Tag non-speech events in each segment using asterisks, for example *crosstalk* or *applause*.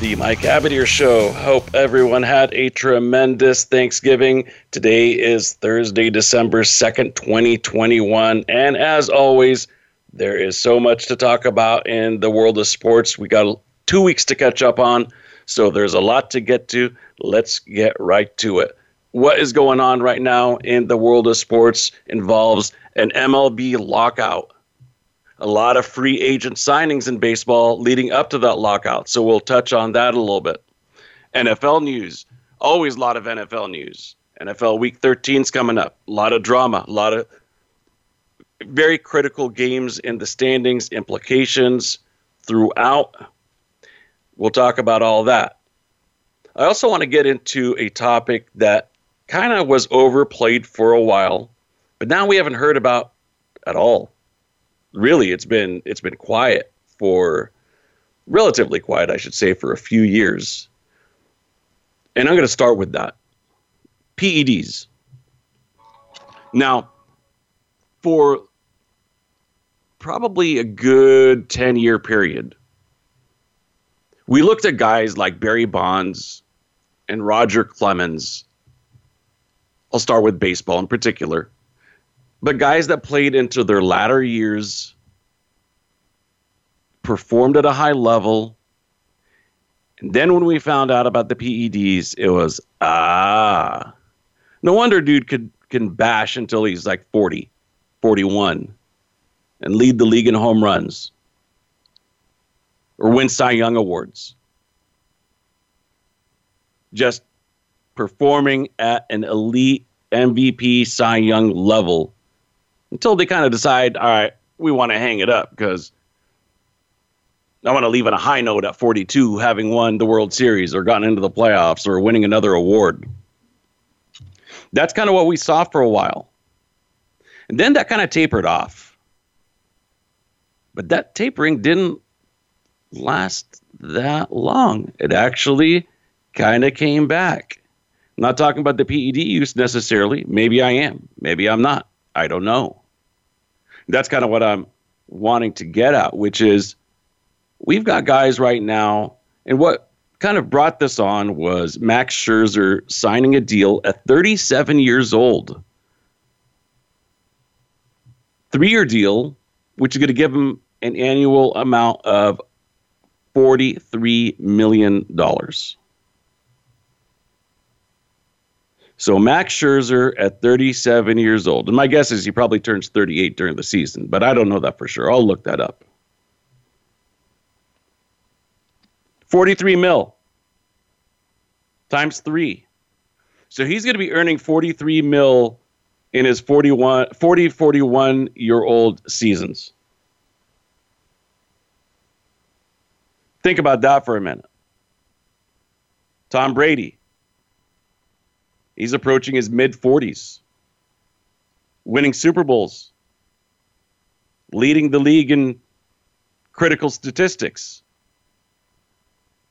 the Mike Abadir Show. Hope everyone had a tremendous Thanksgiving. Today is Thursday, December 2nd, 2021. And as always, there is so much to talk about in the world of sports. We got two weeks to catch up on, so there's a lot to get to. Let's get right to it. What is going on right now in the world of sports involves an MLB lockout a lot of free agent signings in baseball leading up to that lockout. So we'll touch on that a little bit. NFL news, always a lot of NFL news. NFL Week 13 is coming up. A lot of drama, a lot of very critical games in the standings, implications throughout. We'll talk about all that. I also want to get into a topic that kind of was overplayed for a while, but now we haven't heard about at all really it's been it's been quiet for relatively quiet, I should say, for a few years. And I'm going to start with that. PEDs. Now, for probably a good 10 year period, we looked at guys like Barry Bonds and Roger Clemens. I'll start with baseball in particular but guys that played into their latter years performed at a high level. And then when we found out about the PEDs, it was ah. No wonder dude could can bash until he's like 40, 41 and lead the league in home runs or win Cy Young awards. Just performing at an elite MVP Cy Young level until they kind of decide, all right, we want to hang it up because I want to leave on a high note at 42, having won the World Series or gotten into the playoffs or winning another award. That's kind of what we saw for a while. And then that kind of tapered off. But that tapering didn't last that long. It actually kind of came back. I'm not talking about the PED use necessarily. Maybe I am. Maybe I'm not. I don't know. That's kind of what I'm wanting to get at, which is we've got guys right now, and what kind of brought this on was Max Scherzer signing a deal at 37 years old. Three year deal, which is going to give him an annual amount of $43 million. So Max Scherzer at 37 years old, and my guess is he probably turns 38 during the season, but I don't know that for sure. I'll look that up. 43 mil times three. So he's going to be earning 43 mil in his 41, 40, 41 year old seasons. Think about that for a minute. Tom Brady, He's approaching his mid 40s, winning Super Bowls, leading the league in critical statistics,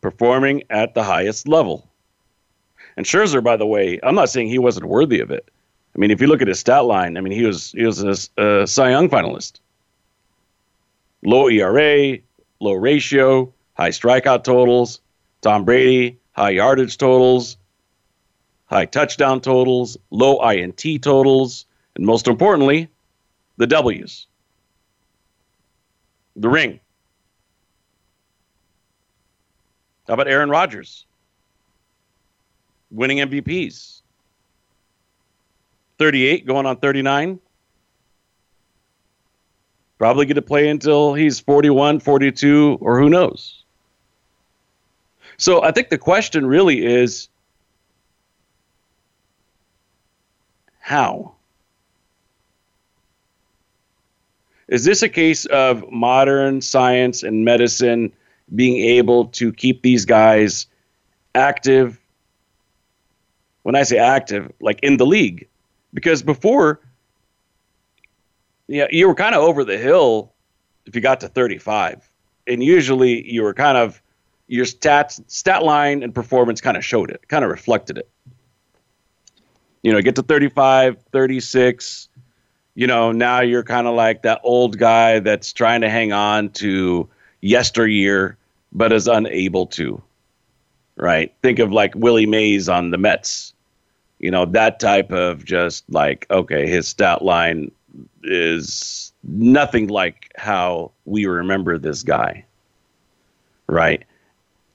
performing at the highest level. And Scherzer, by the way, I'm not saying he wasn't worthy of it. I mean, if you look at his stat line, I mean, he was he was a, a Cy Young finalist. Low ERA, low ratio, high strikeout totals. Tom Brady, high yardage totals, high touchdown totals, low INT totals, and most importantly, the W's. The ring. How about Aaron Rodgers? Winning MVPs. 38 going on 39. Probably going to play until he's 41, 42, or who knows. So I think the question really is How? Is this a case of modern science and medicine being able to keep these guys active. When I say active, like in the league, because before, yeah, you were kind of over the hill if you got to 35, and usually you were kind of your stats, stat line, and performance kind of showed it, kind of reflected it. You know, get to 35, 36. You know, now you're kind of like that old guy that's trying to hang on to yesteryear, but is unable to. Right? Think of like Willie Mays on the Mets. You know, that type of just like, okay, his stat line is nothing like how we remember this guy. Right?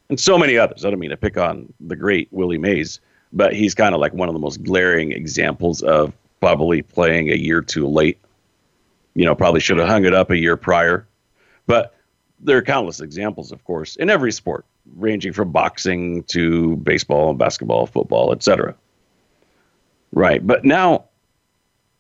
And so many others. I don't mean to pick on the great Willie Mays, but he's kind of like one of the most glaring examples of probably playing a year too late. You know, probably should have hung it up a year prior. But there are countless examples, of course, in every sport, ranging from boxing to baseball, and basketball, football, etc. Right. But now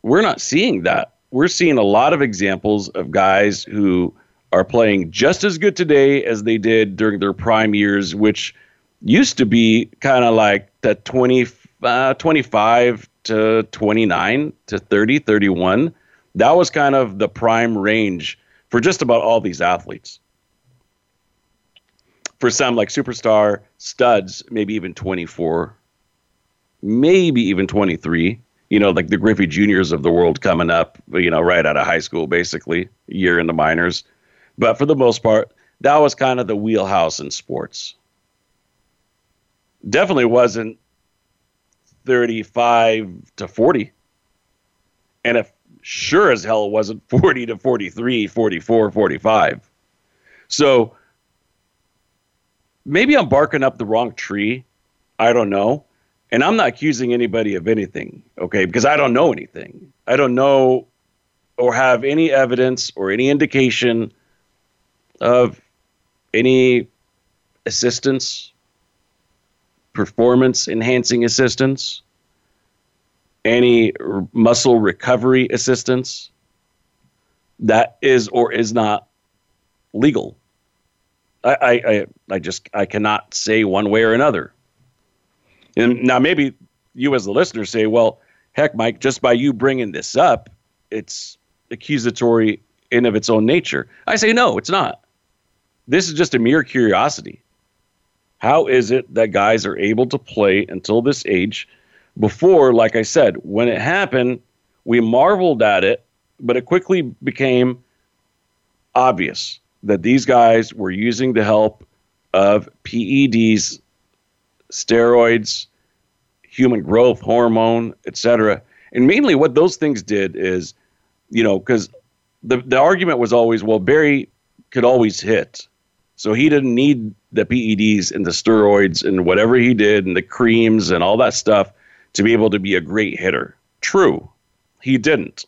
we're not seeing that. We're seeing a lot of examples of guys who are playing just as good today as they did during their prime years, which used to be kind of like the 20, uh, 25 to 29 to 30, 31. That was kind of the prime range for just about all these athletes. For some, like superstar studs, maybe even 24, maybe even 23. You know, like the Griffey Juniors of the world coming up, you know, right out of high school, basically, year in the minors. But for the most part, that was kind of the wheelhouse in sports. Definitely wasn't 35 to 40. And if sure as hell wasn't *laughs* 40 to 43, 44, 45. So maybe I'm barking up the wrong tree. I don't know. And I'm not accusing anybody of anything, okay? Because I don't know anything. I don't know or have any evidence or any indication of any assistance, performance enhancing assistance, any r- muscle recovery assistance that is or is not legal. I, I, I, I just I cannot say one way or another. And now maybe you as the listener say, well, heck, Mike, just by you bringing this up, it's accusatory in of its own nature. I say no, it's not. This is just a mere curiosity. How is it that guys are able to play until this age? Before, like I said, when it happened, we marveled at it, but it quickly became obvious that these guys were using the help of PEDs, steroids, human growth hormone, etc. And mainly what those things did is, you know, because the, the argument was always, well, Barry could always hit. So he didn't need the PEDs and the steroids and whatever he did and the creams and all that stuff to be able to be a great hitter. True, he didn't.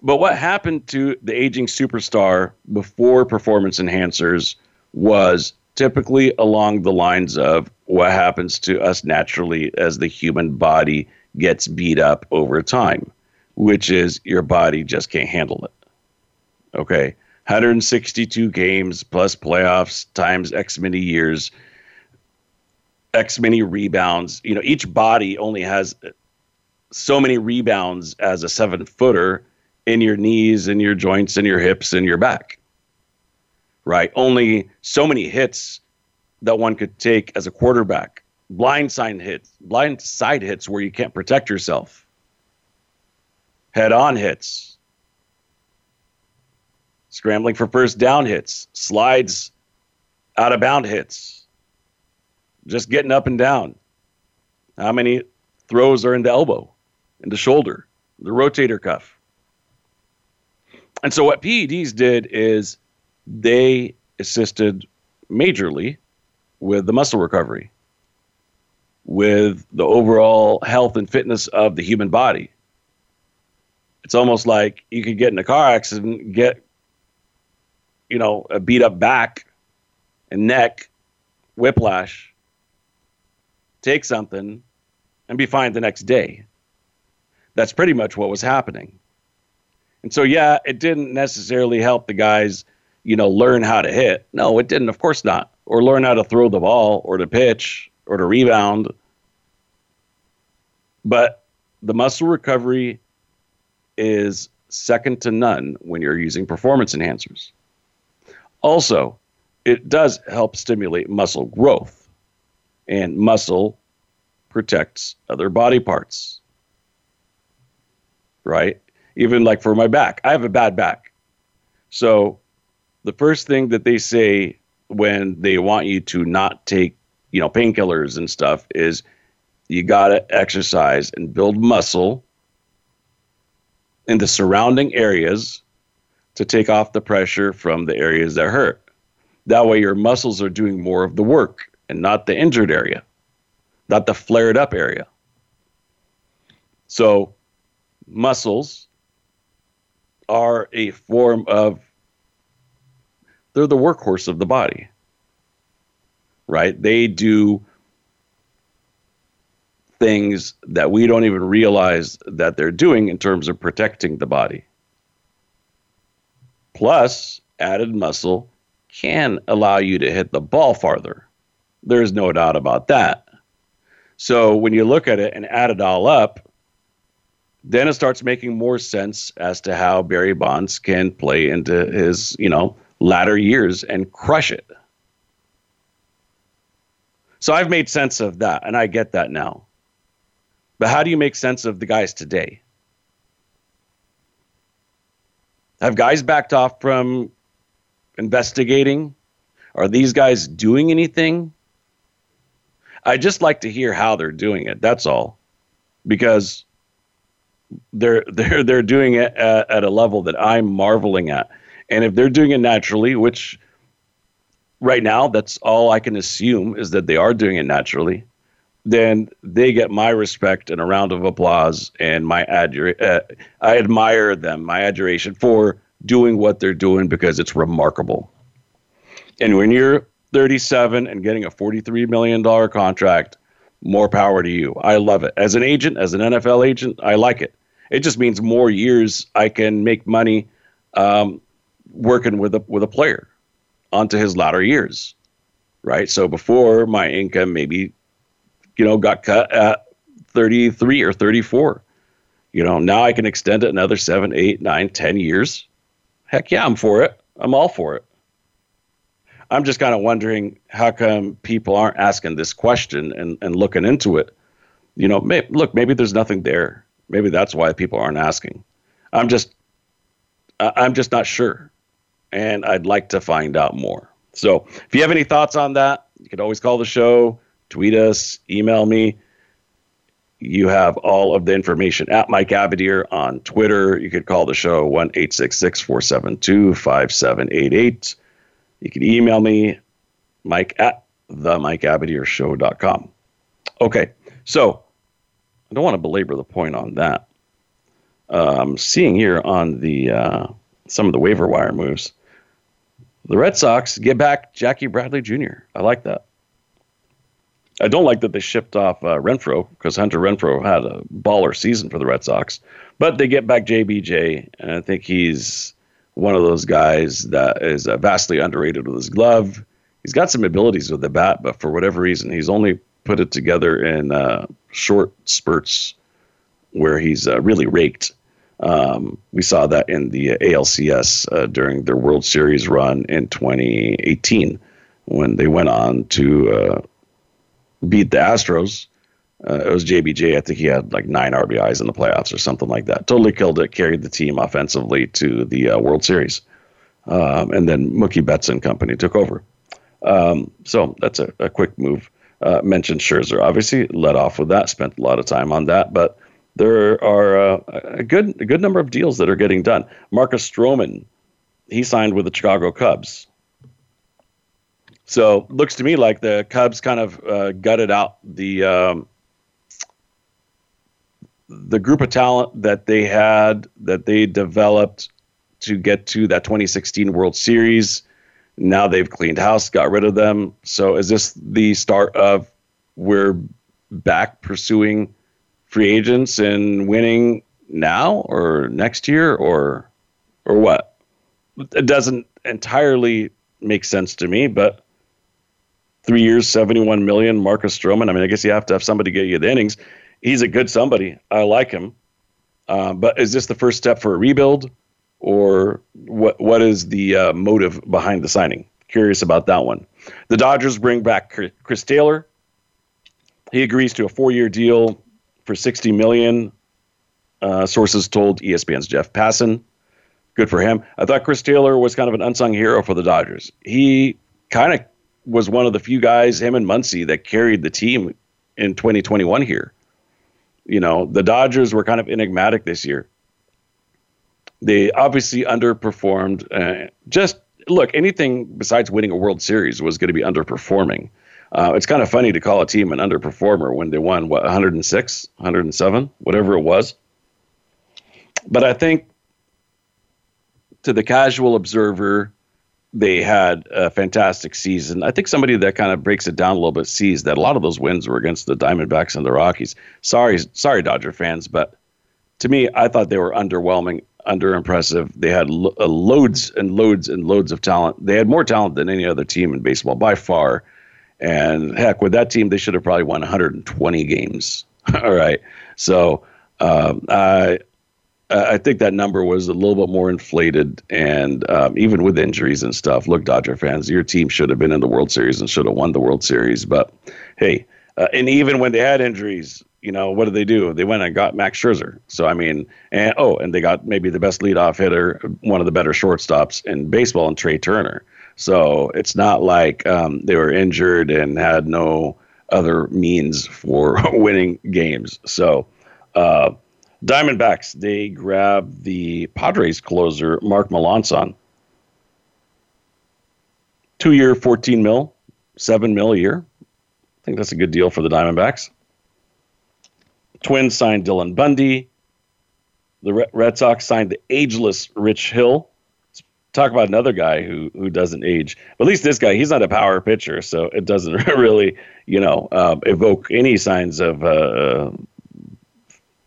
But what happened to the aging superstar before performance enhancers was typically along the lines of what happens to us naturally as the human body gets beat up over time, which is your body just can't handle it. Okay. 162 games plus playoffs times X many years, X many rebounds. You know, each body only has so many rebounds as a seven footer in your knees and your joints and your hips and your back. Right? Only so many hits that one could take as a quarterback. Blind side hits, blind side hits where you can't protect yourself. Head on hits, scrambling for first down hits, slides out of bound hits, just getting up and down. How many throws are in the elbow, in the shoulder, the rotator cuff? And so what PEDs did is they assisted majorly with the muscle recovery, with the overall health and fitness of the human body. It's almost like you could get in a car accident, get you know, a beat up back and neck, whiplash, take something, and be fine the next day. That's pretty much what was happening. And so, yeah, it didn't necessarily help the guys, you know, learn how to hit. No, it didn't. Of course not. or learn how to throw the ball or to pitch or to rebound. But the muscle recovery is second to none when you're using performance enhancers. Also, it does help stimulate muscle growth, and muscle protects other body parts. Right? Even like for my back, I have a bad back. So, the first thing that they say when they want you to not take, you know, painkillers and stuff is you got to exercise and build muscle in the surrounding areas to take off the pressure from the areas that hurt. That way, your muscles are doing more of the work and not the injured area, not the flared up area. So, muscles are a form of, they're the workhorse of the body, right? They do things that we don't even realize that they're doing in terms of protecting the body. Plus, added muscle can allow you to hit the ball farther. There's no doubt about that. So when you look at it and add it all up, then it starts making more sense as to how Barry Bonds can play into his, you know, latter years and crush it. So I've made sense of that, and I get that now. But how do you make sense of the guys today? Have guys backed off from investigating? Are these guys doing anything? I just like to hear how they're doing it. That's all, because they're *laughs* they're they're doing it at, at, a level that I'm marveling at. And if they're doing it naturally, which right now that's all I can assume is that they are doing it naturally, then they get my respect and a round of applause and my adjur- uh, I admire them, my adoration for doing what they're doing because it's remarkable. And when you're 37 and getting a $43 million contract, more power to you. I love it. As an agent, as an NFL agent, I like it. It just means more years I can make money um, working with a with a player onto his latter years, right? So before my income maybe, you know, got cut at 33 or 34. You know, now I can extend it another seven, eight, nine, ten years heck yeah, I'm for it. I'm all for it. I'm just kind of wondering how come people aren't asking this question and, and looking into it. You know, may, look, maybe there's nothing there. Maybe that's why people aren't asking. I'm just, I'm just not sure, and I'd like to find out more. So, if you have any thoughts on that, you can always call the show, tweet us, email me. You have all of the information at Mike Abadir on Twitter. You could call the show 1 472 5788. You can email me, Mike at the MikeAbadirshow.com. Okay, so I don't want to belabor the point on that. Um, seeing here on the uh, some of the waiver wire moves, the Red Sox get back Jackie Bradley Jr. I like that. I don't like that they shipped off uh, Renfroe because Hunter Renfroe had a baller season for the Red Sox. But they get back JBJ, and I think he's one of those guys that is uh, vastly underrated with his glove. He's got some abilities with the bat, but for whatever reason, he's only put it together in uh, short spurts where he's uh, really raked. Um, we saw that in the ALCS uh, during their World Series run in 2018 when they went on to uh, beat the Astros. Uh, it was JBJ. I think he had like nine RBIs in the playoffs or something like that. Totally killed it. Carried the team offensively to the uh, World Series, um, and then Mookie Betts and company took over. Um, so that's a, a quick move. Uh, mentioned Scherzer, obviously led off with that. Spent a lot of time on that, but there are uh, a good a good number of deals that are getting done. Marcus Stroman, he signed with the Chicago Cubs. So looks to me like the Cubs kind of uh, gutted out the um, the group of talent that they had that they developed to get to that 2016 World Series. Now they've cleaned house, got rid of them. So is this the start of we're back pursuing free agents and winning now or next year or or what? It doesn't entirely make sense to me, but three years, 71 million. Marcus Stroman. I mean, I guess you have to have somebody get you the innings. He's a good somebody. I like him. Uh, but is this the first step for a rebuild, or what? What is the uh, motive behind the signing? Curious about that one. The Dodgers bring back Chris Taylor. He agrees to a four-year deal for 60 million. Uh, sources told ESPN's Jeff Passan. Good for him. I thought Chris Taylor was kind of an unsung hero for the Dodgers. He kind of was one of the few guys, him and Muncy, that carried the team in 2021 here. You know, the Dodgers were kind of enigmatic this year. They obviously underperformed. Uh, just look, anything besides winning a World Series was going to be underperforming. Uh, it's kind of funny to call a team an underperformer when they won what 106, 107, whatever it was. But I think to the casual observer, they had a fantastic season. I think somebody that kind of breaks it down a little bit sees that a lot of those wins were against the Diamondbacks and the Rockies. Sorry, sorry, Dodger fans, but to me, I thought they were underwhelming, underimpressive. They had lo- uh, loads and loads and loads of talent. They had more talent than any other team in baseball by far. And heck, with that team, they should have probably won 120 games. *laughs* All right, so um, I I think that number was a little bit more inflated, and um, even with injuries and stuff. Look, Dodger fans, your team should have been in the World Series and should have won the World Series. But hey, uh, and even when they had injuries, you know what did they do? They went and got Max Scherzer. So I mean, and oh, and they got maybe the best leadoff hitter, one of the better shortstops in baseball, and Trea Turner. So it's not like um, they were injured and had no other means for *laughs* winning games. So. Uh, Diamondbacks, they grab the Padres closer, Mark Melancon. Two year, 14 mil, seven mil a year. I think that's a good deal for the Diamondbacks. Twins signed Dylan Bundy. The Red Sox signed the ageless Rich Hill. Let's Talk about another guy who who doesn't age. At least this guy, he's not a power pitcher, so it doesn't *laughs* really, you know, uh, evoke any signs of uh,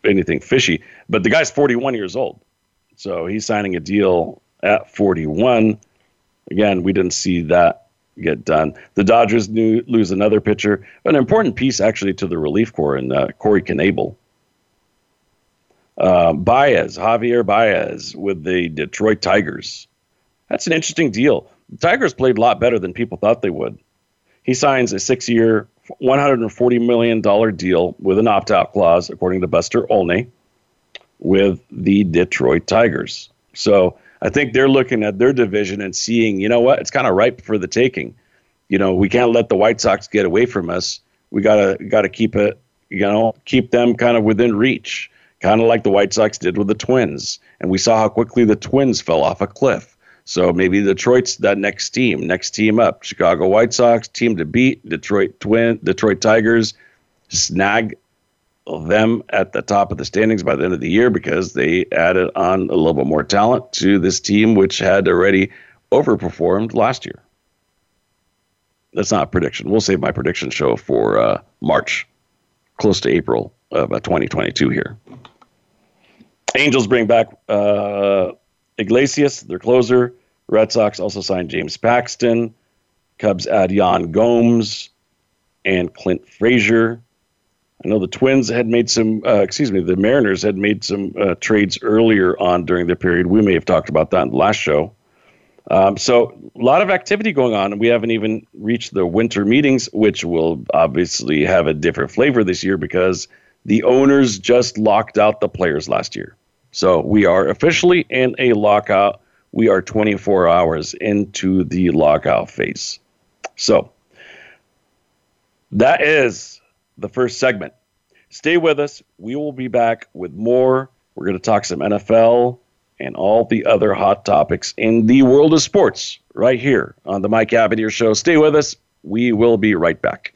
anything fishy. But the guy's 41 years old, so he's signing a deal at 41. Again, we didn't see that get done. The Dodgers knew, lose another pitcher, an important piece actually to the relief corps and uh, Corey Knebel. Uh, Baez, Javier Baez with the Detroit Tigers. That's an interesting deal. The Tigers played a lot better than people thought they would. He signs a six year, $140 million deal with an opt out clause, according to Buster Olney, with the Detroit Tigers. So I think they're looking at their division and seeing, you know what, it's kind of ripe for the taking. You know, we can't let the White Sox get away from us. We gotta gotta keep it, you know, keep them kind of within reach, kind of like the White Sox did with the Twins. And we saw how quickly the Twins fell off a cliff. So maybe Detroit's that next team, next team up. Chicago White Sox, team to beat. Detroit Twin, Detroit Tigers, snag them at the top of the standings by the end of the year because they added on a little bit more talent to this team, which had already overperformed last year. That's not a prediction. We'll save my prediction show for uh, March, close to April of uh, 2022 here. Angels bring back uh, Iglesias, their closer. Red Sox also signed James Paxton. Cubs add Yan Gomes and Clint Frazier. I know the Twins had made some, uh, excuse me, the Mariners had made some uh, trades earlier on during the period. We may have talked about that in the last show. Um, so a lot of activity going on. and We haven't even reached the winter meetings, which will obviously have a different flavor this year because the owners just locked out the players last year. So we are officially in a lockout. We are 24 hours into the lockout phase. So that is the first segment. Stay with us. We will be back with more. We're going to talk some NFL and all the other hot topics in the world of sports right here on the Mike Abadir Show. Stay with us. We will be right back.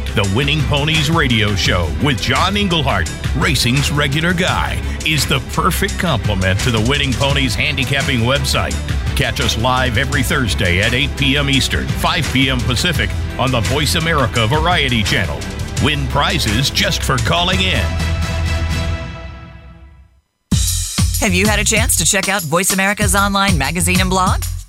The Winning Ponies Radio Show with John Englehart, racing's regular guy, is the perfect complement to the Winning Ponies handicapping website. Catch us live every Thursday at 8 p.m. Eastern, 5 p.m. Pacific on the Voice America Variety Channel. Win prizes just for calling in. Have you had a chance to check out Voice America's online magazine and blog?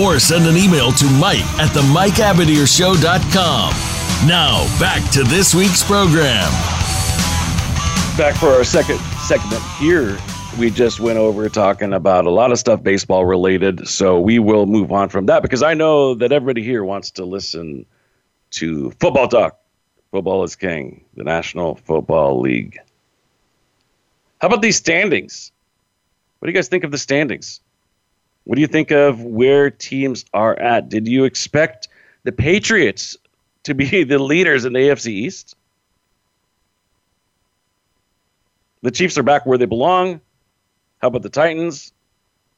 Or send an email to Mike at the MikeAbadirshow.com. Now, back to this week's program. Back for our second segment here. We just went over talking about a lot of stuff baseball related. So we will move on from that because I know that everybody here wants to listen to football talk. Football is king, the National Football League. How about these standings? What do you guys think of the standings? What do you think of where teams are at? Did you expect the Patriots to be *laughs* the leaders in the AFC East? The Chiefs are back where they belong. How about the Titans?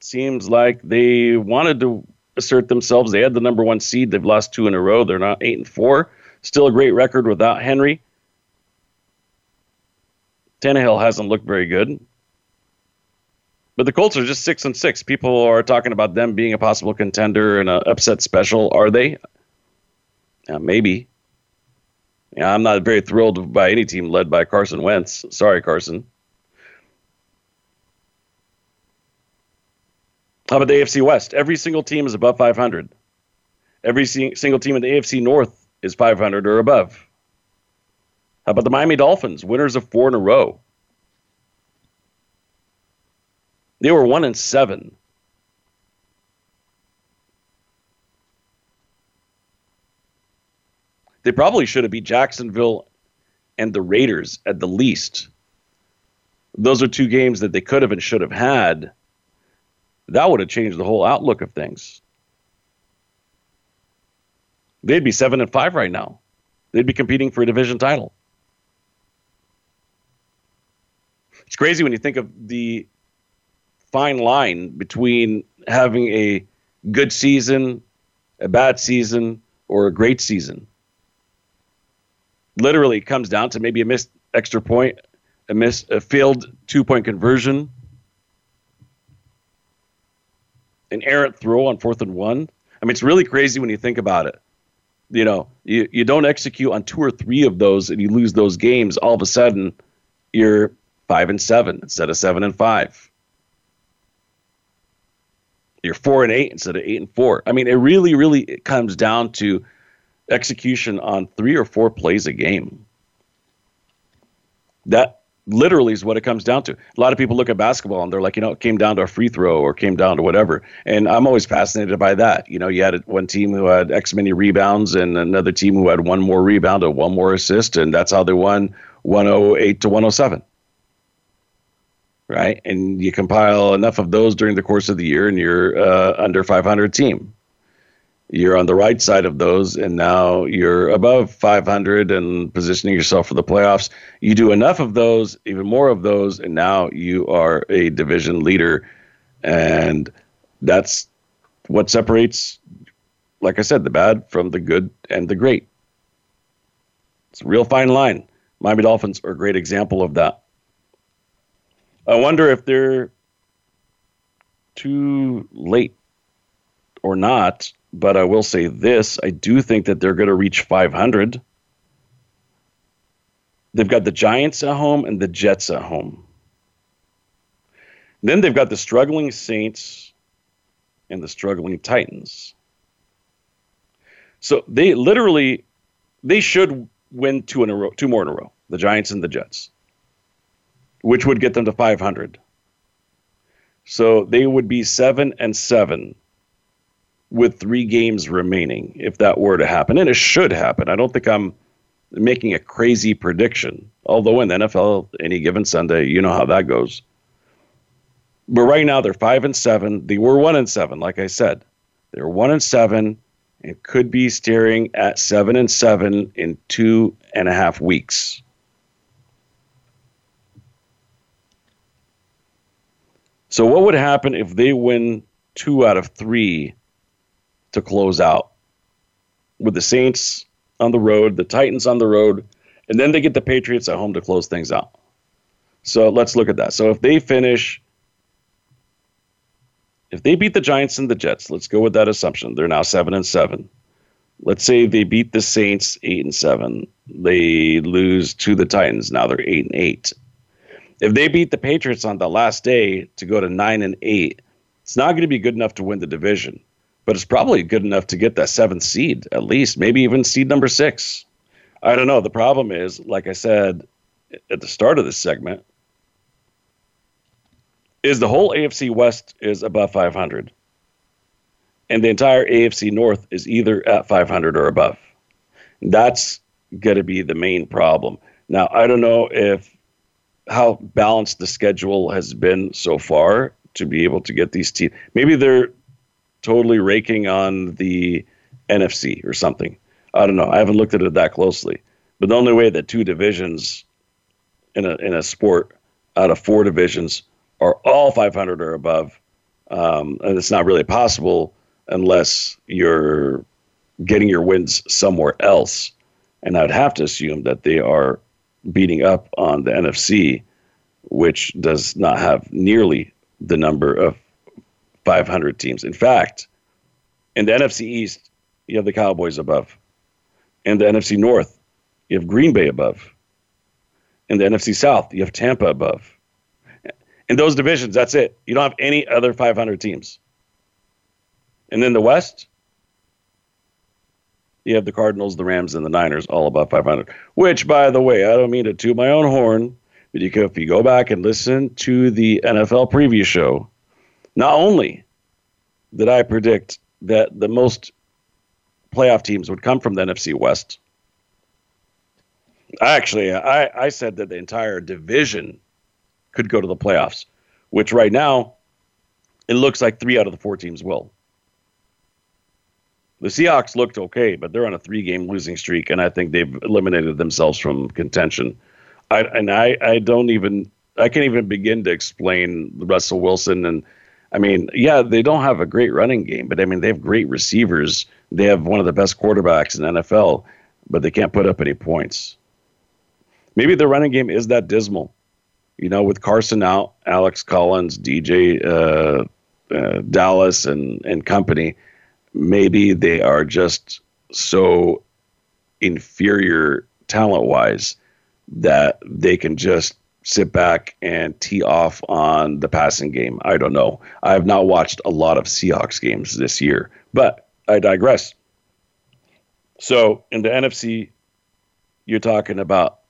Seems like they wanted to assert themselves. They had the number one seed. They've lost two in a row. They're not eight and four. Still a great record without Henry. Tannehill hasn't looked very good. But the Colts are just six and six. People are talking about them being a possible contender and an upset special. Are they? Maybe. Yeah, I'm not very thrilled by any team led by Carson Wentz. Sorry, Carson. How about the AFC West? Every single team is above 500. Every single team in the AFC North is 500 or above. How about the Miami Dolphins, winners of four in a row? They were one and seven. They probably should have beat Jacksonville and the Raiders at the least. Those are two games that they could have and should have had. That would have changed the whole outlook of things. They'd be seven and five right now. They'd be competing for a division title. It's crazy when you think of the fine line between having a good season, a bad season, or a great season. Literally, it comes down to maybe a missed extra point, a miss, a failed two point conversion, an errant throw on fourth and one. I mean, it's really crazy when you think about it. You know, you, you don't execute on two or three of those and you lose those games, all of a sudden you're five and seven instead of seven and five. You're four and eight instead of eight and four. I mean, it really, really it comes down to execution on three or four plays a game. That literally is what it comes down to. A lot of people look at basketball and they're like, you know, it came down to a free throw or came down to whatever. And I'm always fascinated by that. You know, you had one team who had X many rebounds and another team who had one more rebound or one more assist, and that's how they won 108 to 107. Right, and you compile enough of those during the course of the year, and you're uh, under 500 team you're on the right side of those, and now you're above 500 and positioning yourself for the playoffs. You do enough of those, even more of those, and now you are a division leader. And that's what separates, like I said, the bad from the good and the great. It's a real fine line. Miami Dolphins are a great example of that. I wonder if they're too late or not but I will say this I do think that they're going to reach 500. They've got the Giants at home and the Jets at home. Then they've got the struggling Saints and the struggling Titans. So they literally they should win two in a row, two more in a row, the Giants and the Jets, which would get them to 500. So they would be seven and seven with three games remaining if that were to happen, and it should happen. I don't think I'm making a crazy prediction. Although in the NFL, any given Sunday, you know how that goes. But right now they're five and seven. They were one and seven, like I said. They're one and seven and could be staring at seven and seven in two and a half weeks. So, what would happen if they win two out of three to close out? With the Saints on the road, the Titans on the road, and then they get the Patriots at home to close things out. So, let's look at that. So, if they finish if they beat the Giants and the Jets, let's go with that assumption. They're now seven and seven. Let's say they beat the Saints eight and seven. They lose to the Titans. Now they're eight and eight. If they beat the Patriots on the last day to go to nine and eight, it's not going to be good enough to win the division, but it's probably good enough to get that seventh seed, at least, maybe even seed number six. I don't know. The problem is, like I said at the start of this segment, is the whole AFC West is above 500, and the entire AFC North is either at 500 or above. That's going to be the main problem. Now, I don't know if how balanced the schedule has been so far to be able to get these teams. Maybe they're totally raking on the NFC or something. I don't know. I haven't looked at it that closely. But the only way that two divisions in a in a sport out of four divisions are all 500 or above. Um, and it's not really possible unless you're getting your wins somewhere else. And I'd have to assume that they are beating up on the NFC, which does not have nearly the number of 500 teams. In fact, in the NFC East, you have the Cowboys above. In the NFC North, you have Green Bay above. In the NFC South, you have Tampa above in those divisions. That's it. You don't have any other 500 teams. And then the West, you have the Cardinals, the Rams, and the Niners all above 500. Which, by the way, I don't mean to toot my own horn, but you can, if you go back and listen to the NFL preview show, not only did I predict that the most playoff teams would come from the NFC West, actually, I, I said that the entire division could go to the playoffs, which right now it looks like three out of the four teams will. The Seahawks looked okay, but they're on a three game losing streak, and I think they've eliminated themselves from contention. I, and I, I don't even, I can't even begin to explain Russell Wilson. And I mean, yeah, they don't have a great running game, but I mean, they have great receivers. They have one of the best quarterbacks in NFL, but they can't put up any points. Maybe the running game is that dismal you know, with Carson out, Alex Collins, DeeJay uh, uh, Dallas, and and company, maybe they are just so inferior talent wise that they can just sit back and tee off on the passing game. I don't know. I have not watched a lot of Seahawks games this year, but I digress. So in the NFC, you're talking about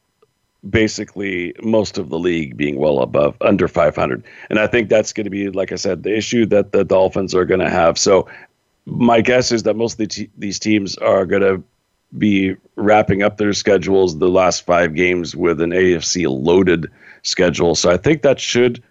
basically most of the league being well above under 500 and i think that's going to be like i said the issue that the dolphins are going to have so my guess is that most of the these teams are going to be wrapping up their schedules the last five games with an afc loaded schedule. So i think that should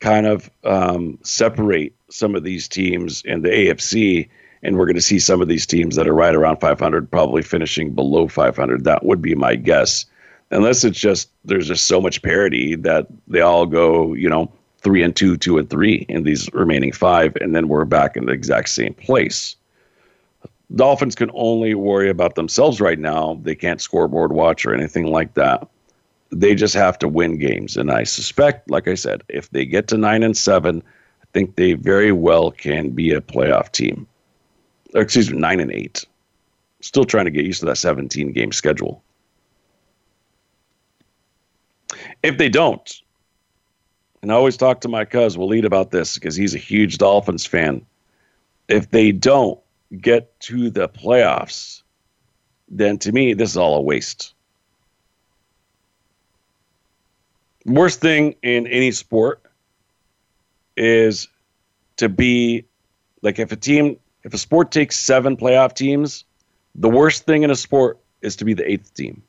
kind of um, separate some of these teams in the afc and we're going to see some of these teams that are right around 500 probably finishing below 500 that would be my guess. Unless it's just there's just so much parity that they all go, you know, three and two, two and three in these remaining five, and then we're back in the exact same place. Dolphins can only worry about themselves right now. They can't scoreboard watch or anything like that. They just have to win games. And I suspect, like I said, if they get to nine and seven, I think they very well can be a playoff team. Or excuse me, nine and eight. Still trying to get used to that 17 game schedule. If they don't, and I always talk to my cuz Waleed about this because he's a huge Dolphins fan. If they don't get to the playoffs, then to me, this is all a waste. Worst thing in any sport is to be like if a team, if a sport takes seven playoff teams, the worst thing in a sport is to be the eighth team.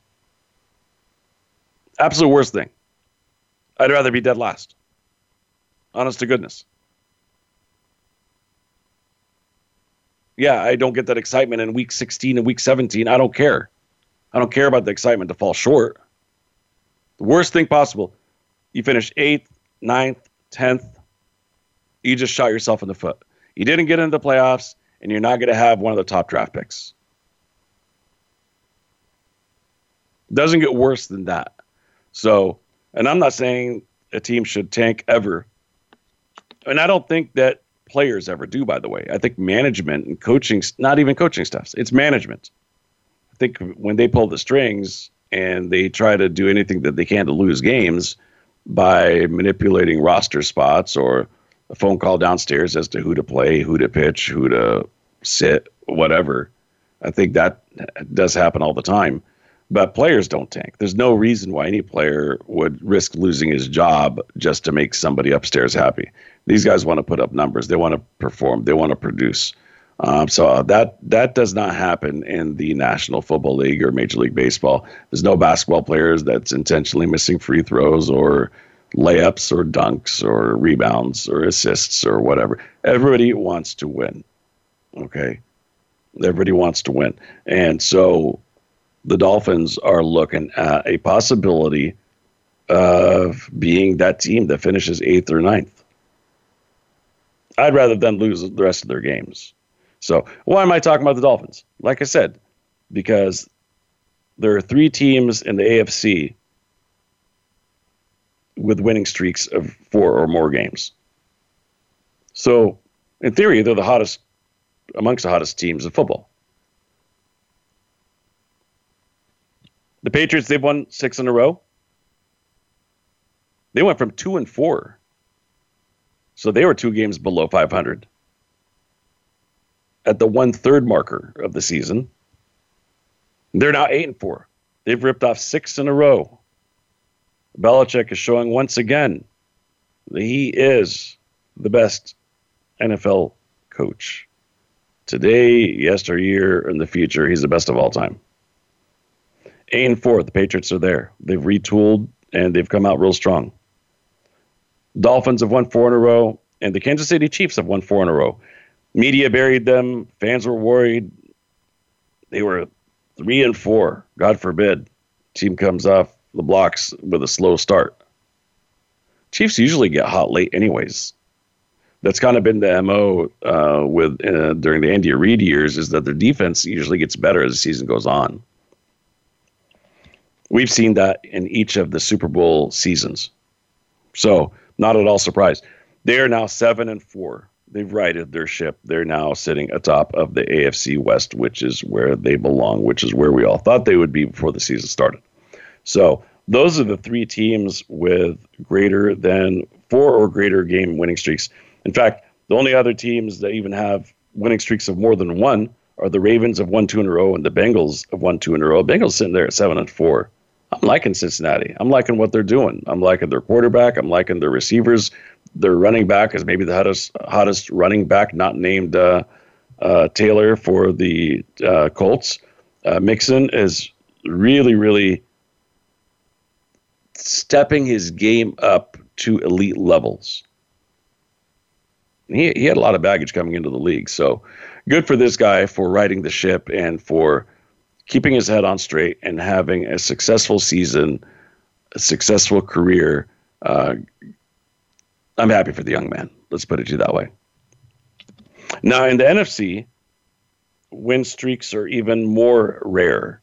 Absolute worst thing. I'd rather be dead last. Honest to goodness. Yeah, I don't get that excitement in week 16 and week 17. I don't care. I don't care about the excitement to fall short. The worst thing possible, you finish eighth, ninth, tenth. You just shot yourself in the foot. You didn't get into the playoffs, and you're not going to have one of the top draft picks. Doesn't get worse than that. So, and I'm not saying a team should tank ever. And I don't think that players ever do, by the way. I think management and coaching, not even coaching stuff, it's management. I think when they pull the strings and they try to do anything that they can to lose games by manipulating roster spots or a phone call downstairs as to who to play, who to pitch, who to sit, whatever. I think that does happen all the time. But players don't tank. There's no reason why any player would risk losing his job just to make somebody upstairs happy. These guys want to put up numbers. They want to perform. They want to produce. Um, so uh, that that does not happen in the National Football League or Major League Baseball. There's no basketball players that's intentionally missing free throws or layups or dunks or rebounds or assists or whatever. Everybody wants to win. Okay, everybody wants to win, and so the Dolphins are looking at a possibility of being that team that finishes eighth or ninth. I'd rather than lose the rest of their games. So, why am I talking about the Dolphins? Like I said, because there are three teams in the AFC with winning streaks of four or more games. So, in theory, they're the hottest amongst the hottest teams in football. The Patriots, they've won six in a row. They went from two and four. So they were two games below 500 at the one third marker of the season. They're now eight and four. They've ripped off six in a row. Belichick is showing once again that he is the best NFL coach. Today, yesteryear, in the future, he's the best of all time. Eight and four. The Patriots are there. They've retooled and they've come out real strong. Dolphins have won four in a row, and the Kansas City Chiefs have won four in a row. Media buried them. Fans were worried. They were three and four. God forbid, team comes off the blocks with a slow start. Chiefs usually get hot late, anyways. That's kind of been the mo uh, with uh, during the Andy Reid years is that their defense usually gets better as the season goes on. We've seen that in each of the Super Bowl seasons. So, not at all surprised. They are now seven and four. They've righted their ship. They're now sitting atop of the AFC West, which is where they belong, which is where we all thought they would be before the season started. So, those are the three teams with greater than four or greater game winning streaks. In fact, the only other teams that even have winning streaks of more than one are the Ravens of one two in a row and the Bengals of one two in a row. Bengals sitting there at seven and four. I'm liking Cincinnati. I'm liking what they're doing. I'm liking their quarterback. I'm liking their receivers. Their running back is maybe the hottest, hottest running back, not named uh, uh, Taylor for the uh, Colts. Uh, Mixon is really, really stepping his game up to elite levels. He, he had a lot of baggage coming into the league. So good for this guy for riding the ship and for keeping his head on straight and having a successful season, a successful career. Uh, I'm happy for the young man. Let's put it to you that way. Now, in the NFC, win streaks are even more rare.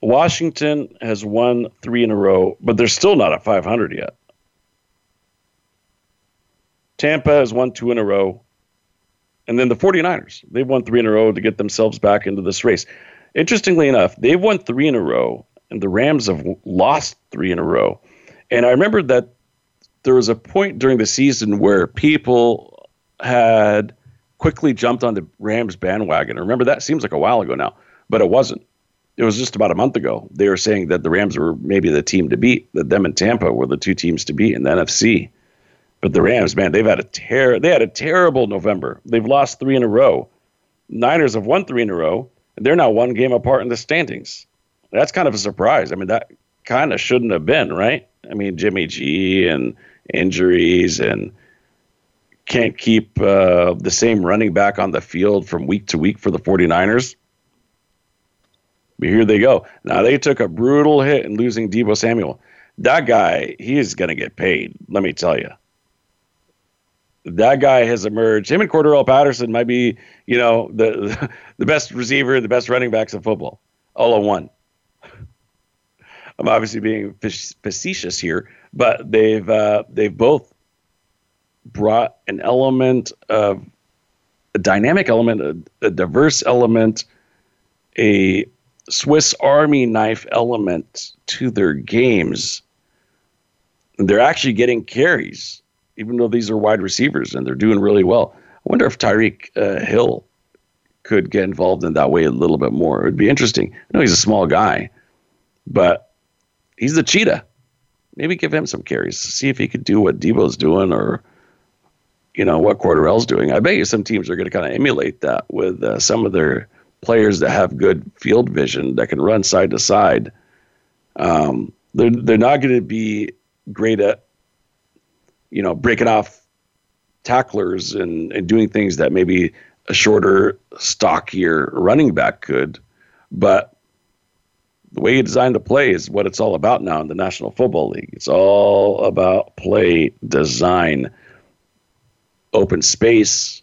Washington has won three in a row, but they're still not at 500 yet. Tampa has won two in a row. And then the 49ers, they've won three in a row to get themselves back into this race. Interestingly enough, they've won three in a row and the Rams have lost three in a row. And I remember that there was a point during the season where people had quickly jumped on the Rams bandwagon. I remember that seems like a while ago now, but it wasn't. It was just about a month ago. They were saying that the Rams were maybe the team to beat. That them and Tampa were the two teams to beat in the NFC. But the Rams, man, they've had a ter- they had a terrible November. They've lost three in a row. Niners have won three in a row, and they're now one game apart in the standings. That's kind of a surprise. I mean, that kind of shouldn't have been, right? I mean, Jimmy G and injuries and can't keep uh, the same running back on the field from week to week for the 49ers. But here they go. Now, they took a brutal hit in losing Deebo Samuel. That guy, he is going to get paid, let me tell you that guy has emerged. Him and Cordarrelle Patterson might be, you know, the *laughs* the best receiver, the best running backs in football, all in one. I'm obviously being facetious here, but they've uh, they've both brought an element of a dynamic element, a, a diverse element, a Swiss Army knife element to their games. They're actually getting carries even though these are wide receivers and they're doing really well. I wonder if Tyreek uh, Hill could get involved in that way a little bit more. It would be interesting. I know he's a small guy, but he's the cheetah. Maybe give him some carries, see if he could do what Deebo's doing or, you know, what Cordarrelle's doing. I bet you some teams are going to kind of emulate that with uh, some of their players that have good field vision that can run side to side. Um, they're, they're not going to be great at you know, breaking off tacklers and, and doing things that maybe a shorter, stockier running back could. But the way you design the play is what it's all about now in the National Football League. It's all about play design, open space.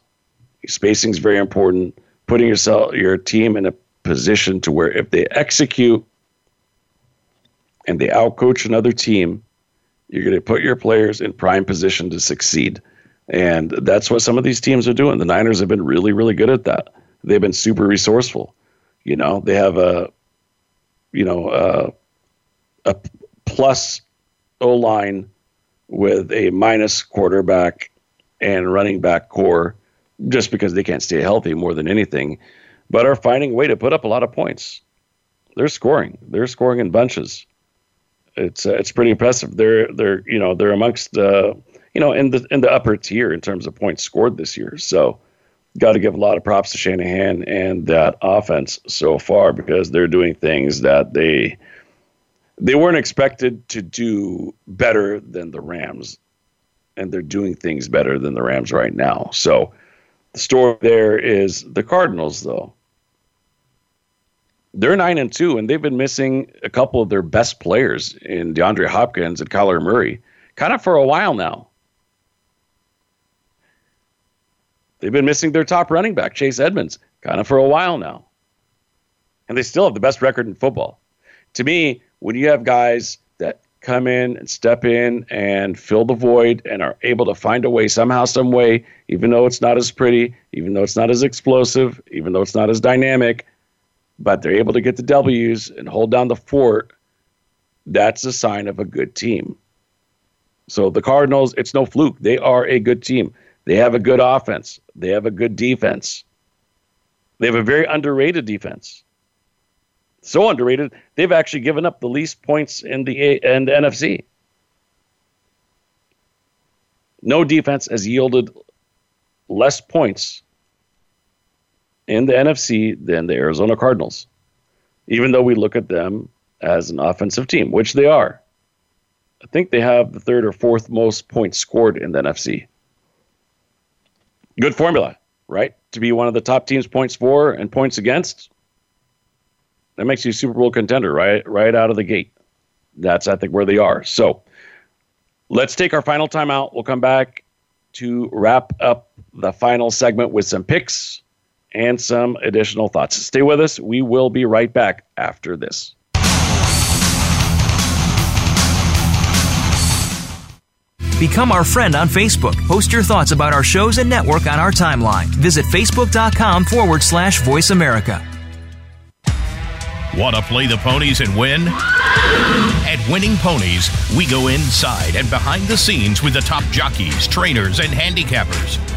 Spacing is very important. Putting yourself, your team in a position to where if they execute and they outcoach another team, you're going to put your players in prime position to succeed. And that's what some of these teams are doing. The Niners have been really, really good at that. They've been super resourceful. You know, they have a, you know, a, a plus O line with a minus quarterback and running back core just because they can't stay healthy more than anything, but are finding a way to put up a lot of points. They're scoring. They're scoring in bunches it's uh, it's pretty impressive. They're they're you know they're amongst uh, you know in the in the upper tier in terms of points scored this year. So got to give a lot of props to Shanahan and that offense so far because they're doing things that they they weren't expected to do better than the Rams, and they're doing things better than the Rams right now. So the story there is the Cardinals though they're nine and two, and they've been missing a couple of their best players in DeAndre Hopkins and Kyler Murray, kind of for a while now. They've been missing their top running back, Chase Edmonds, kind of for a while now. And they still have the best record in football. To me, when you have guys that come in and step in and fill the void and are able to find a way somehow, some way, even though it's not as pretty, even though it's not as explosive, even though it's not as dynamic, but they're able to get the W's and hold down the fort, that's a sign of a good team. So the Cardinals, it's no fluke. They are a good team. They have a good offense. They have a good defense. They have a very underrated defense. So underrated, they've actually given up the least points in the a- and the NFC. No defense has yielded less points in the NFC than the Arizona Cardinals, even though we look at them as an offensive team, which they are. I think they have the third or fourth most points scored in the NFC. Good formula, right? To be one of the top teams points for and points against. That makes you a Super Bowl contender right right out of the gate. That's I think where they are. So let's take our final timeout. We'll come back to wrap up the final segment with some picks and some additional thoughts. Stay with us. We will be right back after this. Become our friend on Facebook. Post your thoughts about our shows and network on our timeline. Visit facebook.com forward slash voice America. Want to play the ponies and win? At Winning Ponies, we go inside and behind the scenes with the top jockeys, trainers, and handicappers.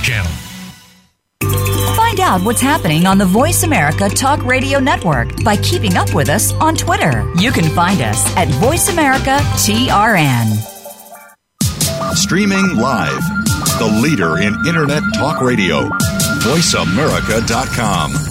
Channel. Find out what's happening on the Voice America Talk Radio Network by keeping up with us on Twitter. You can find us at Voice America TRN. Streaming live, the leader in Internet talk radio, voiceamerica.com.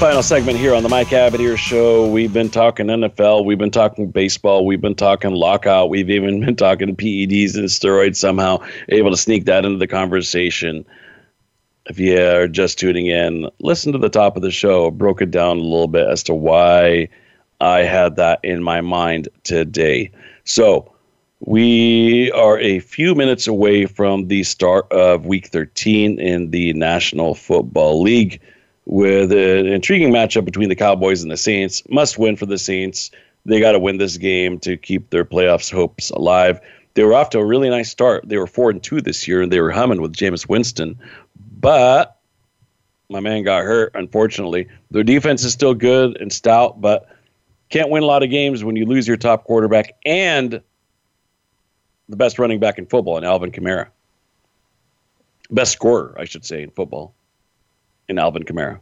Final segment here on the Mike Abadir Show. We've been talking NFL, we've been talking baseball, we've been talking lockout, we've even been talking PEDs and steroids somehow, able to sneak that into the conversation. If you are just tuning in, listen to the top of the show. Broke it down a little bit as to why I had that in my mind today. So, we are a few minutes away from the start of week 13 in the National Football League with an intriguing matchup between the Cowboys and the Saints. Must win for the Saints. They got to win this game to keep their playoffs hopes alive. They were off to a really nice start. They were four and two this year, and they were humming with Jameis Winston. But my man got hurt, unfortunately. Their defense is still good and stout, but can't win a lot of games when you lose your top quarterback and the best running back in football, in Alvin Kamara. Best scorer, I should say, in football in Alvin Kamara.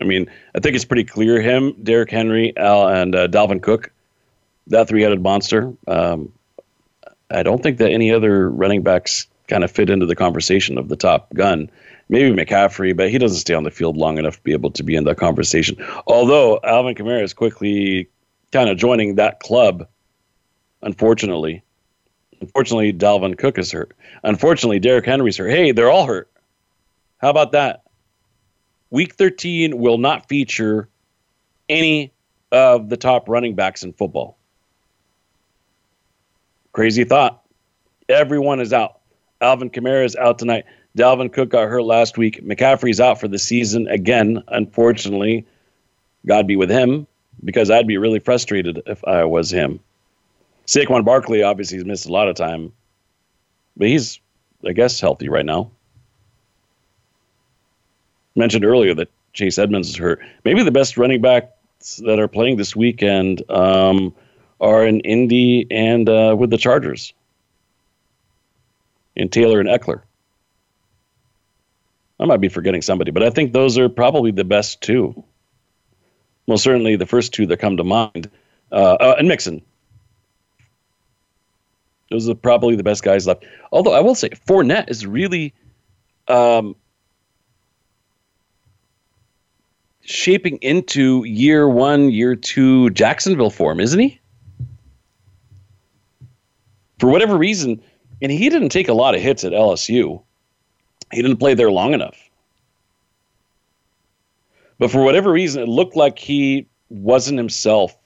I mean, I think it's pretty clear him, Derrick Henry, Al, and uh, Dalvin Cook, that three-headed monster. Um, I don't think that any other running backs kind of fit into the conversation of the top gun. Maybe McCaffrey, but he doesn't stay on the field long enough to be able to be in that conversation. Although Alvin Kamara is quickly kind of joining that club, unfortunately. Unfortunately, Dalvin Cook is hurt. Unfortunately, Derrick Henry's hurt. Hey, they're all hurt. How about that? Week 13 will not feature any of the top running backs in football. Crazy thought. Everyone is out. Alvin Kamara is out tonight. Dalvin Cook got hurt last week. McCaffrey's out for the season again, unfortunately. God be with him because I'd be really frustrated if I was him. Saquon Barkley obviously has missed a lot of time, but he's, I guess, healthy right now mentioned earlier that Chase Edmonds is hurt. Maybe the best running backs that are playing this weekend um, are in Indy and uh, with the Chargers, in Taylor and Ekeler. I might be forgetting somebody, but I think those are probably the best two. Most certainly, the first two that come to mind, uh, uh, and Mixon. Those are probably the best guys left. Although I will say, Fournette is really um, shaping into year one, year two Jacksonville form, isn't he? For whatever reason, and he didn't take a lot of hits at LSU. He didn't play there long enough. But for whatever reason, it looked like he wasn't himself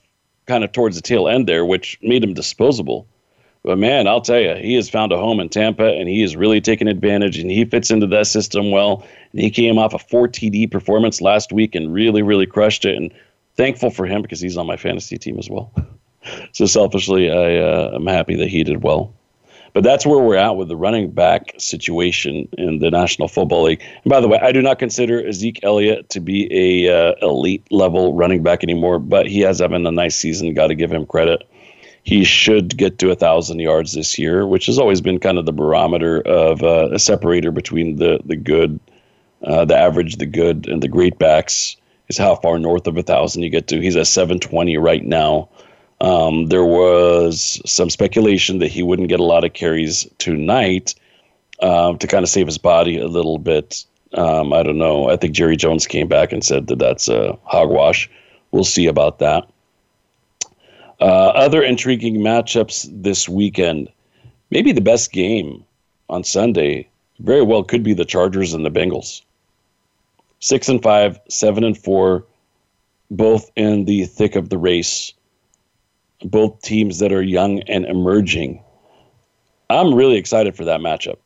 kind of towards the tail end there, which made him disposable. But man, I'll tell you, he has found a home in Tampa and he is really taking advantage and he fits into that system well. And he came off a 4 TD performance last week and really, really crushed it. And thankful for him because he's on my fantasy team as well. *laughs* so selfishly, I uh, am happy that he did well. But that's where we're at with the running back situation in the National Football League. And by the way, I do not consider Zeke Elliott to be a uh, elite level running back anymore, but he has having a nice season. Got to give him credit. He should get to a thousand yards this year, which has always been kind of the barometer of uh, a separator between the the good, uh, the average, the good, and the great backs. Is how far north of a thousand you get to. He's at 720 right now. Um, there was some speculation that he wouldn't get a lot of carries tonight um, to kind of save his body a little bit. Um, I don't know. I think Jerry Jones came back and said that that's a hogwash. We'll see about that. Uh, other intriguing matchups this weekend. Maybe the best game on Sunday very well could be the Chargers and the Bengals. Six and five, seven and four, both in the thick of the race both teams that are young and emerging. I'm really excited for that matchup.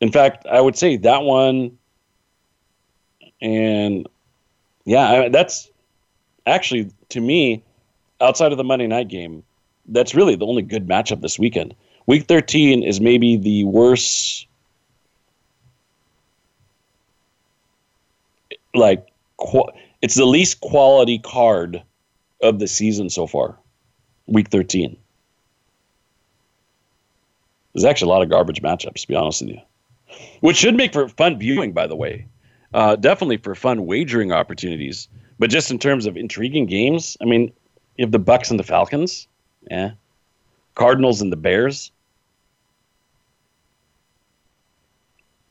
In fact, I would say that one, and yeah, that's actually to me, outside of the Monday night game, that's really the only good matchup this weekend. Week 13 is maybe the worst, like, it's the least quality card of the season so far, week 13. There's actually a lot of garbage matchups, to be honest with you, which should make for fun viewing, by the way. Uh, definitely for fun wagering opportunities. But just in terms of intriguing games, I mean, you have the Bucks and the Falcons, yeah, Cardinals and the Bears,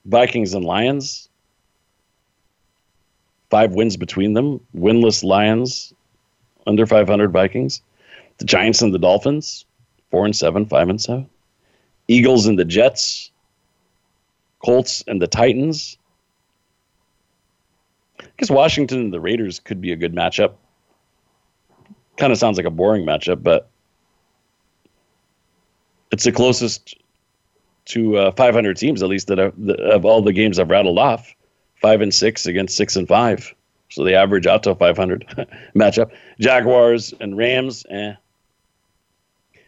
Vikings and Lions, five wins between them, winless Lions, under 500 Vikings. The Giants and the Dolphins, four and seven, five and seven. Eagles and the Jets. Colts and the Titans. I guess Washington and the Raiders could be a good matchup. Kind of sounds like a boring matchup, but it's the closest to uh, 500 teams, at least that of all the games I've rattled off. Five and six against six and five. So they average out to 500 *laughs* matchup. Jaguars and Rams, eh.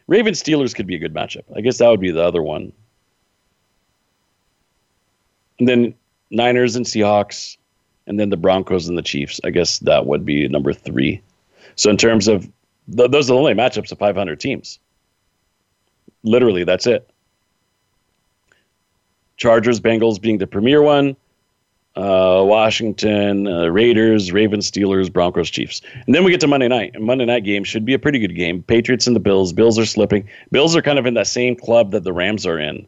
Ravens Steelers could be a good matchup. I guess that would be the other one. And then Niners and Seahawks, and then the Broncos and the Chiefs. I guess that would be number three. So in terms of th- those are the only matchups of 500 teams. Literally, that's it. Chargers, Bengals being the premier one uh, Washington, uh, Raiders, Ravens, Steelers, Broncos, Chiefs. And then we get to Monday night. And Monday night game should be a pretty good game. Patriots and the Bills. Bills are slipping. Bills are kind of in that same club that the Rams are in,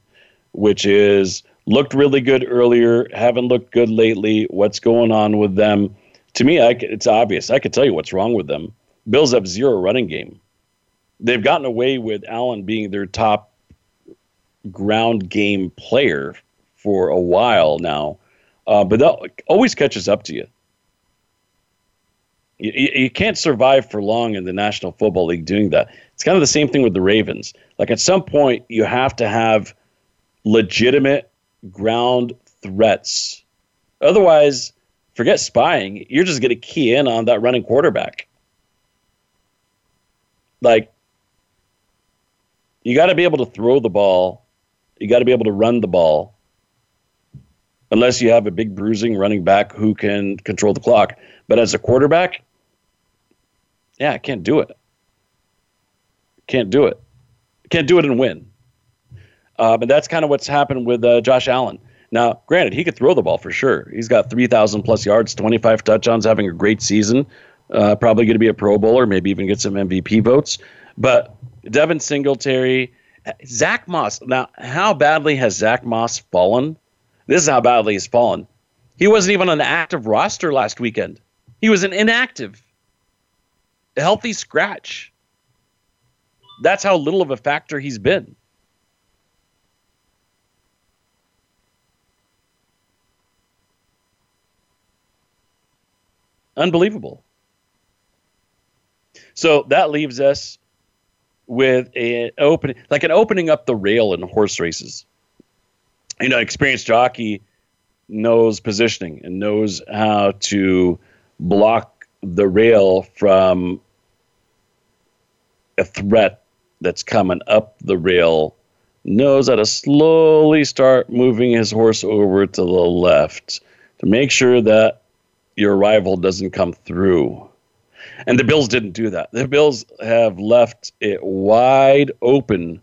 which is looked really good earlier, haven't looked good lately. What's going on with them? To me, I, it's obvious. I could tell you what's wrong with them. Bills have zero running game. They've gotten away with Allen being their top ground game player for a while now uh, but that always catches up to you. you. You can't survive for long in the National Football League doing that. It's kind of the same thing with the Ravens. Like at some point, you have to have legitimate ground threats. Otherwise, forget spying. You're just going to key in on that running quarterback. Like, you got to be able to throw the ball. You got to be able to run the ball unless you have a big bruising running back who can control the clock. But as a quarterback, yeah, I can't do it. Can't do it. Can't do it and win. Uh, but that's kind of what's happened with uh, Josh Allen. Now, granted, he could throw the ball for sure. He's got 3,000 plus yards, 25 touchdowns, having a great season. Uh, probably going to be a Pro Bowler, maybe even get some MVP votes. But Devin Singletary, Zach Moss. Now, how badly has Zach Moss fallen this is how badly he's fallen. He wasn't even on the active roster last weekend. He was an inactive, healthy scratch. That's how little of a factor he's been. Unbelievable. So that leaves us with an opening, like an opening up the rail in horse races you know, experienced jockey knows positioning and knows how to block the rail from a threat that's coming up the rail knows how to slowly start moving his horse over to the left to make sure that your rival doesn't come through. And the Bills didn't do that. The Bills have left it wide open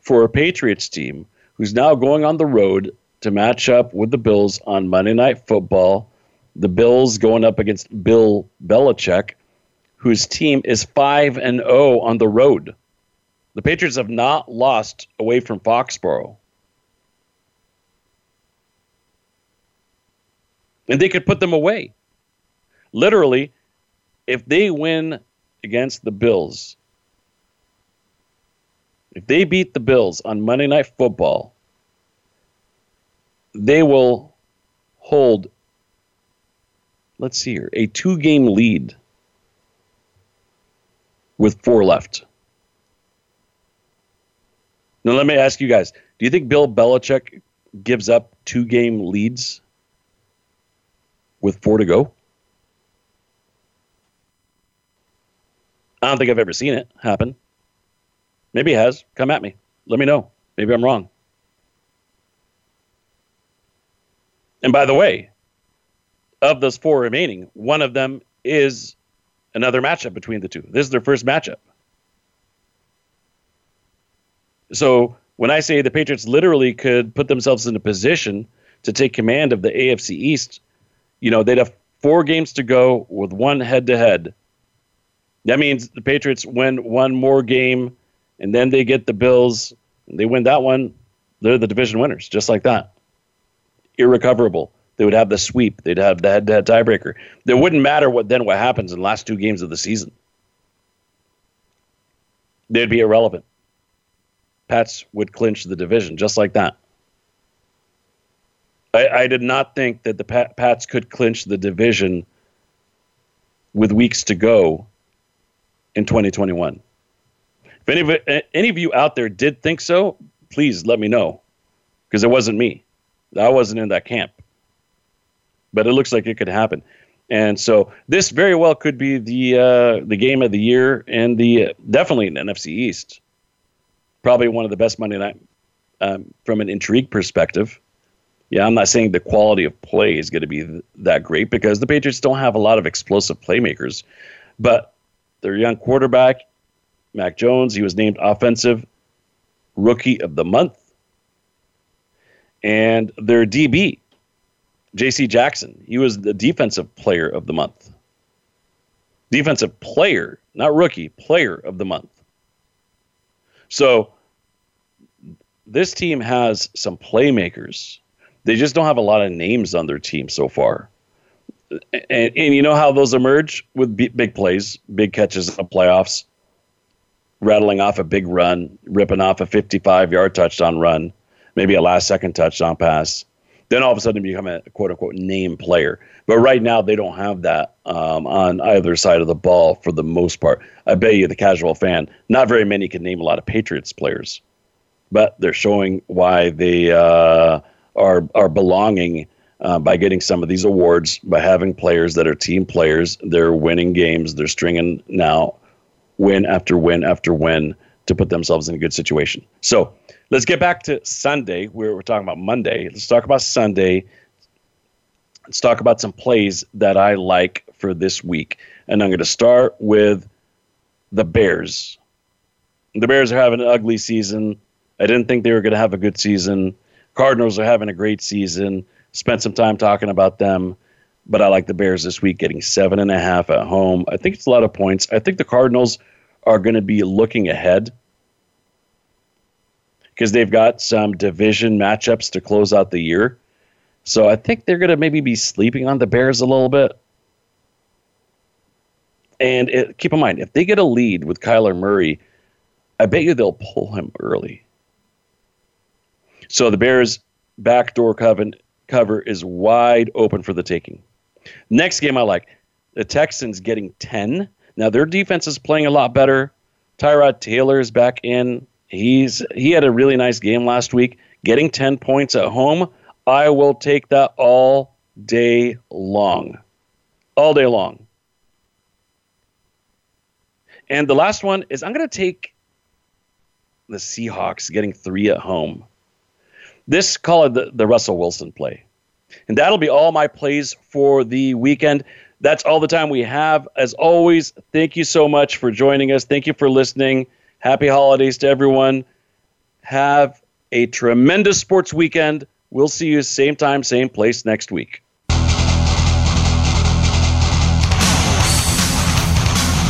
for a Patriots team who's now going on the road to match up with the Bills on Monday Night Football. The Bills going up against Bill Belichick, whose team is 5 and 0 on the road. The Patriots have not lost away from Foxborough. And they could put them away. Literally, if they win against the Bills, if they beat the Bills on Monday Night Football, they will hold, let's see here, a two game lead with four left. Now, let me ask you guys do you think Bill Belichick gives up two game leads with four to go? I don't think I've ever seen it happen. Maybe it has. Come at me. Let me know. Maybe I'm wrong. And by the way, of those four remaining, one of them is another matchup between the two. This is their first matchup. So when I say the Patriots literally could put themselves in a position to take command of the AFC East, you know, they'd have four games to go with one head to head. That means the Patriots win one more game and then they get the Bills. They win that one. They're the division winners, just like that irrecoverable. They would have the sweep. They'd have the head-to-head tiebreaker. It wouldn't matter what then what happens in the last two games of the season. They'd be irrelevant. Pats would clinch the division just like that. I, I did not think that the Pat, Pats could clinch the division with weeks to go in 2021. If any of, any of you out there did think so, please let me know because it wasn't me. I wasn't in that camp, but it looks like it could happen. And so this very well could be the uh, the game of the year and the uh, definitely an NFC East. Probably one of the best Monday night um, from an intrigue perspective. Yeah, I'm not saying the quality of play is going to be th- that great because the Patriots don't have a lot of explosive playmakers, but their young quarterback, Mac Jones, he was named offensive rookie of the month and their DB, J.C. Jackson, he was the defensive player of the month. Defensive player, not rookie, player of the month. So this team has some playmakers. They just don't have a lot of names on their team so far. And, and you know how those emerge with big plays, big catches in the playoffs, rattling off a big run, ripping off a 55 yard touchdown run maybe a last second touchdown pass. Then all of a sudden become a quote unquote name player. But right now they don't have that um, on either side of the ball for the most part. I bet you the casual fan, not very many can name a lot of Patriots players, but they're showing why they uh, are are belonging uh, by getting some of these awards by having players that are team players. They're winning games. They're stringing now win after win after win to put themselves in a good situation. So let's get back to Sunday. We're, we're talking about Monday. Let's talk about Sunday. Let's talk about some plays that I like for this week. And I'm going to start with the Bears. The Bears are having an ugly season. I didn't think they were going to have a good season. Cardinals are having a great season. Spent some time talking about them, but I like the Bears this week, getting seven and a half at home. I think it's a lot of points. I think the Cardinals are going to be looking ahead because they've got some division matchups to close out the year. So I think they're going to maybe be sleeping on the Bears a little bit. And it, keep in mind, if they get a lead with Kyler Murray, I bet you they'll pull him early. So the Bears' backdoor cover, cover is wide open for the taking. Next game I like the Texans getting 10. Now their defense is playing a lot better. Tyrod Taylor is back in. He's he had a really nice game last week, getting 10 points at home. I will take that all day long. All day long. And the last one is I'm going to take the Seahawks getting three at home. This call it the, the Russell Wilson play. And that'll be all my plays for the weekend. That's all the time we have. As always, thank you so much for joining us. Thank you for listening. Happy holidays to everyone. Have a tremendous sports weekend. We'll see you same time, same place next week.